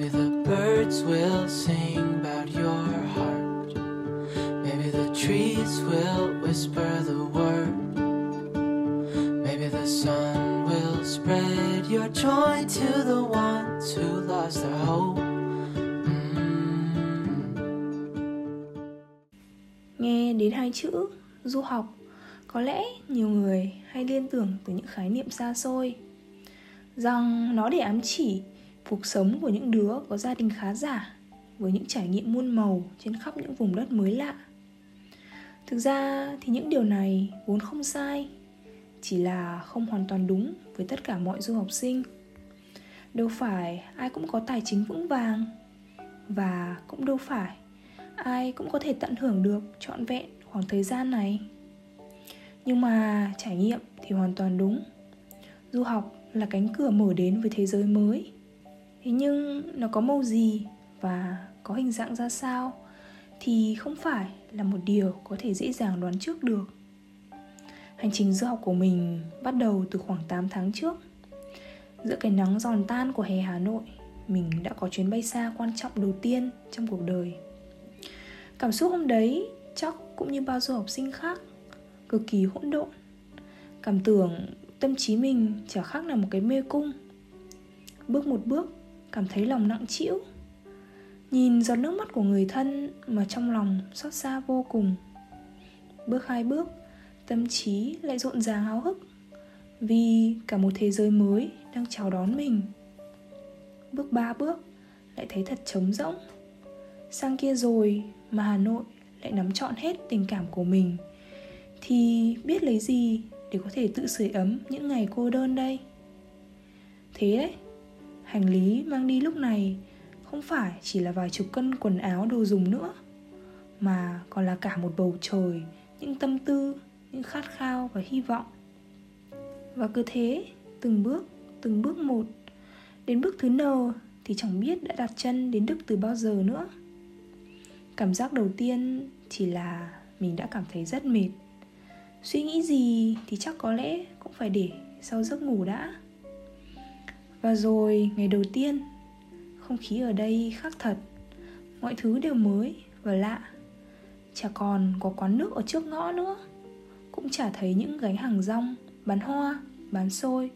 Maybe the birds will sing about your heart. Maybe the trees will whisper the word. Maybe the sun will spread your joy to the ones who lost their hope. Mm. Nghe đến hai chữ, du học, có lẽ nhiều người hay liên tưởng tới những khái niệm xa xôi rằng nó để ám chỉ cuộc sống của những đứa có gia đình khá giả, với những trải nghiệm muôn màu trên khắp những vùng đất mới lạ. Thực ra thì những điều này vốn không sai, chỉ là không hoàn toàn đúng với tất cả mọi du học sinh. Đâu phải ai cũng có tài chính vững vàng, và cũng đâu phải ai cũng có thể tận hưởng được trọn vẹn khoảng thời gian này. Nhưng mà trải nghiệm thì hoàn toàn đúng. Du học là cánh cửa mở đến với thế giới mới thế nhưng nó có màu gì và có hình dạng ra sao thì không phải là một điều có thể dễ dàng đoán trước được. Hành trình du học của mình bắt đầu từ khoảng 8 tháng trước. Giữa cái nắng giòn tan của hè Hà Nội, mình đã có chuyến bay xa quan trọng đầu tiên trong cuộc đời. Cảm xúc hôm đấy chắc cũng như bao du học sinh khác, cực kỳ hỗn độn. Cảm tưởng tâm trí mình chả khác là một cái mê cung. Bước một bước cảm thấy lòng nặng trĩu. Nhìn giọt nước mắt của người thân mà trong lòng xót xa vô cùng. Bước hai bước, tâm trí lại rộn ràng háo hức vì cả một thế giới mới đang chào đón mình. Bước ba bước, lại thấy thật trống rỗng. Sang kia rồi mà hà nội lại nắm trọn hết tình cảm của mình, thì biết lấy gì để có thể tự sưởi ấm những ngày cô đơn đây? Thế đấy hành lý mang đi lúc này không phải chỉ là vài chục cân quần áo đồ dùng nữa, mà còn là cả một bầu trời, những tâm tư, những khát khao và hy vọng. Và cứ thế, từng bước từng bước một, đến bước thứ n thì chẳng biết đã đặt chân đến đức từ bao giờ nữa. Cảm giác đầu tiên chỉ là mình đã cảm thấy rất mệt. Suy nghĩ gì thì chắc có lẽ cũng phải để sau giấc ngủ đã và rồi, ngày đầu tiên, không khí ở đây khác thật. Mọi thứ đều mới và lạ. Chả còn có quán nước ở trước ngõ nữa. Cũng chả thấy những gánh hàng rong, bán hoa, bán xôi,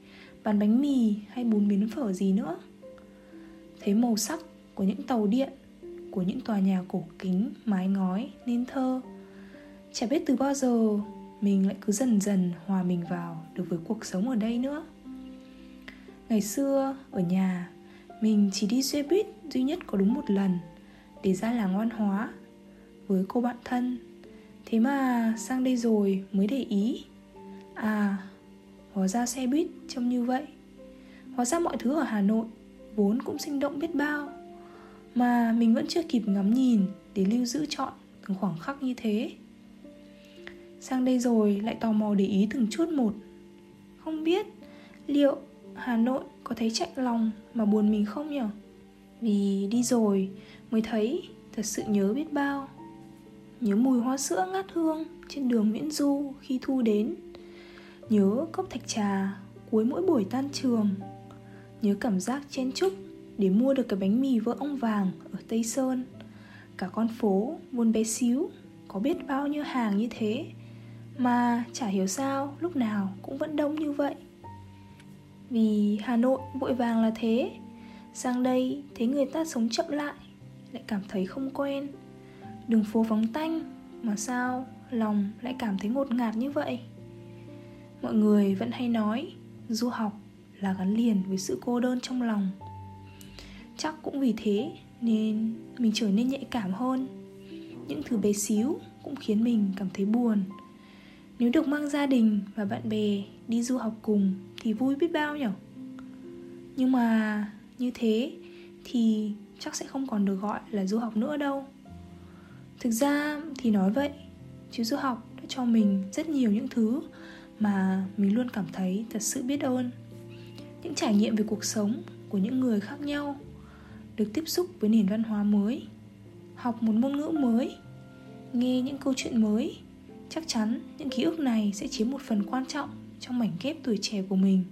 bán bánh mì hay bún miến phở gì nữa. Thấy màu sắc của những tàu điện, của những tòa nhà cổ kính, mái ngói, nên thơ. Chả biết từ bao giờ mình lại cứ dần dần hòa mình vào được với cuộc sống ở đây nữa ngày xưa, ở nhà, mình chỉ đi xe buýt duy nhất có đúng một lần để ra làng văn hóa với cô bạn thân. Thế mà sang đây rồi mới để ý. À hóa ra xe buýt trông như vậy. Hóa ra mọi thứ ở hà nội vốn cũng sinh động biết bao, mà mình vẫn chưa kịp ngắm nhìn để lưu giữ trọn từng khoảng khắc như thế. Sang đây rồi lại tò mò để ý từng chút một. Không biết liệu hà nội có thấy chạy lòng mà buồn mình không nhở? Vì đi rồi mới thấy thật sự nhớ biết bao. Nhớ mùi hoa sữa ngát hương trên đường nguyễn du khi thu đến. Nhớ cốc thạch trà cuối mỗi buổi tan trường. Nhớ cảm giác chen chúc để mua được cái bánh mì vỡ ong vàng ở tây sơn. Cả con phố buồn bé xíu, có biết bao nhiêu hàng như thế, mà chả hiểu sao lúc nào cũng vẫn đông như vậy vì hà nội vội vàng là thế. Sang đây, thấy người ta sống chậm lại lại cảm thấy không quen. Đường phố vắng tanh, mà sao lòng lại cảm thấy ngột ngạt như vậy? Mọi người vẫn hay nói, du học là gắn liền với sự cô đơn trong lòng. Chắc cũng vì thế nên mình trở nên nhạy cảm hơn. Những thứ bé xíu cũng khiến mình cảm thấy buồn. Nếu được mang gia đình và bạn bè đi du học cùng thì vui biết bao nhở? Nhưng mà như thế thì chắc sẽ không còn được gọi là du học nữa đâu. Thực ra thì nói vậy, chứ du học đã cho mình rất nhiều những thứ mà mình luôn cảm thấy thật sự biết ơn. Những trải nghiệm về cuộc sống của những người khác nhau, được tiếp xúc với nền văn hóa mới, học một ngôn ngữ mới, nghe những câu chuyện mới, chắc chắn những ký ức này sẽ chiếm một phần quan trọng trong mảnh ghép tuổi trẻ của mình.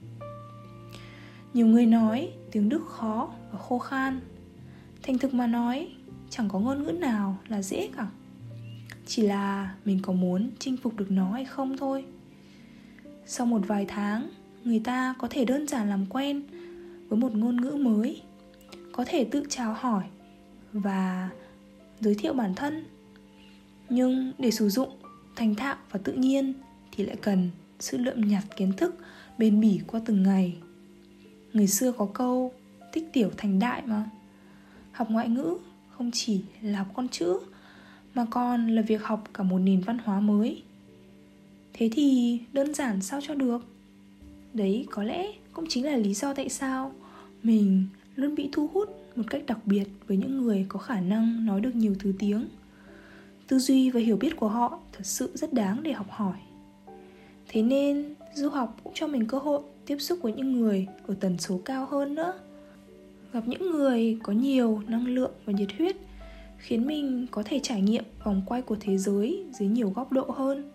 Nhiều người nói tiếng đức khó và khô khan. Thành thực mà nói, chẳng có ngôn ngữ nào là dễ cả. Chỉ là mình có muốn chinh phục được nó hay không thôi. Sau một vài tháng, người ta có thể đơn giản làm quen với một ngôn ngữ mới, có thể tự chào hỏi và giới thiệu bản thân. Nhưng để sử dụng, thành thạo và tự nhiên thì lại cần sự lượm nhặt kiến thức, bền bỉ qua từng ngày. Người xưa có câu tích tiểu thành đại mà. Học ngoại ngữ không chỉ là học con chữ, mà còn là việc học cả một nền văn hóa mới. Thế thì đơn giản sao cho được? Đấy, có lẽ cũng chính là lý do tại sao mình luôn bị thu hút một cách đặc biệt với những người có khả năng nói được nhiều thứ tiếng. Tư duy và hiểu biết của họ thật sự rất đáng để học hỏi thế nên, du học cũng cho mình cơ hội tiếp xúc với những người ở tần số cao hơn nữa. Gặp những người có nhiều năng lượng và nhiệt huyết, khiến mình có thể trải nghiệm vòng quay của thế giới dưới nhiều góc độ hơn.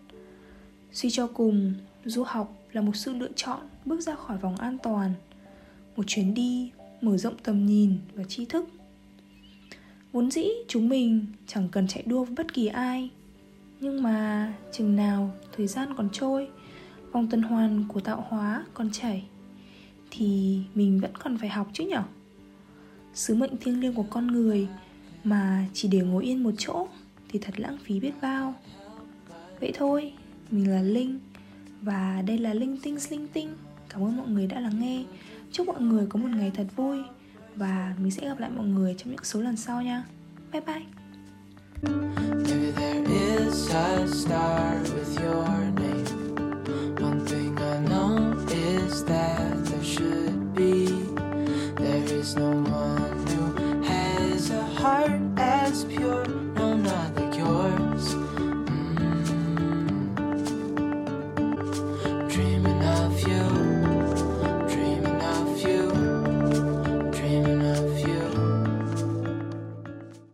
Suy cho cùng, du học là một sự lựa chọn bước ra khỏi vòng an toàn, một chuyến đi mở rộng tầm nhìn và tri thức. Vốn dĩ chúng mình chẳng cần chạy đua với bất kỳ ai, nhưng mà chừng nào thời gian còn trôi vòng tuần hoàn của tạo hóa còn chảy thì mình vẫn còn phải học chứ nhở? Sứ mệnh thiêng liêng của con người mà chỉ để ngồi yên một chỗ thì thật lãng phí biết bao. Vậy thôi, mình là linh và đây là linh tinh linh tinh. Cảm ơn mọi người đã lắng nghe. Chúc mọi người có một ngày thật vui và mình sẽ gặp lại mọi người trong những số lần sau nha. Bye bye.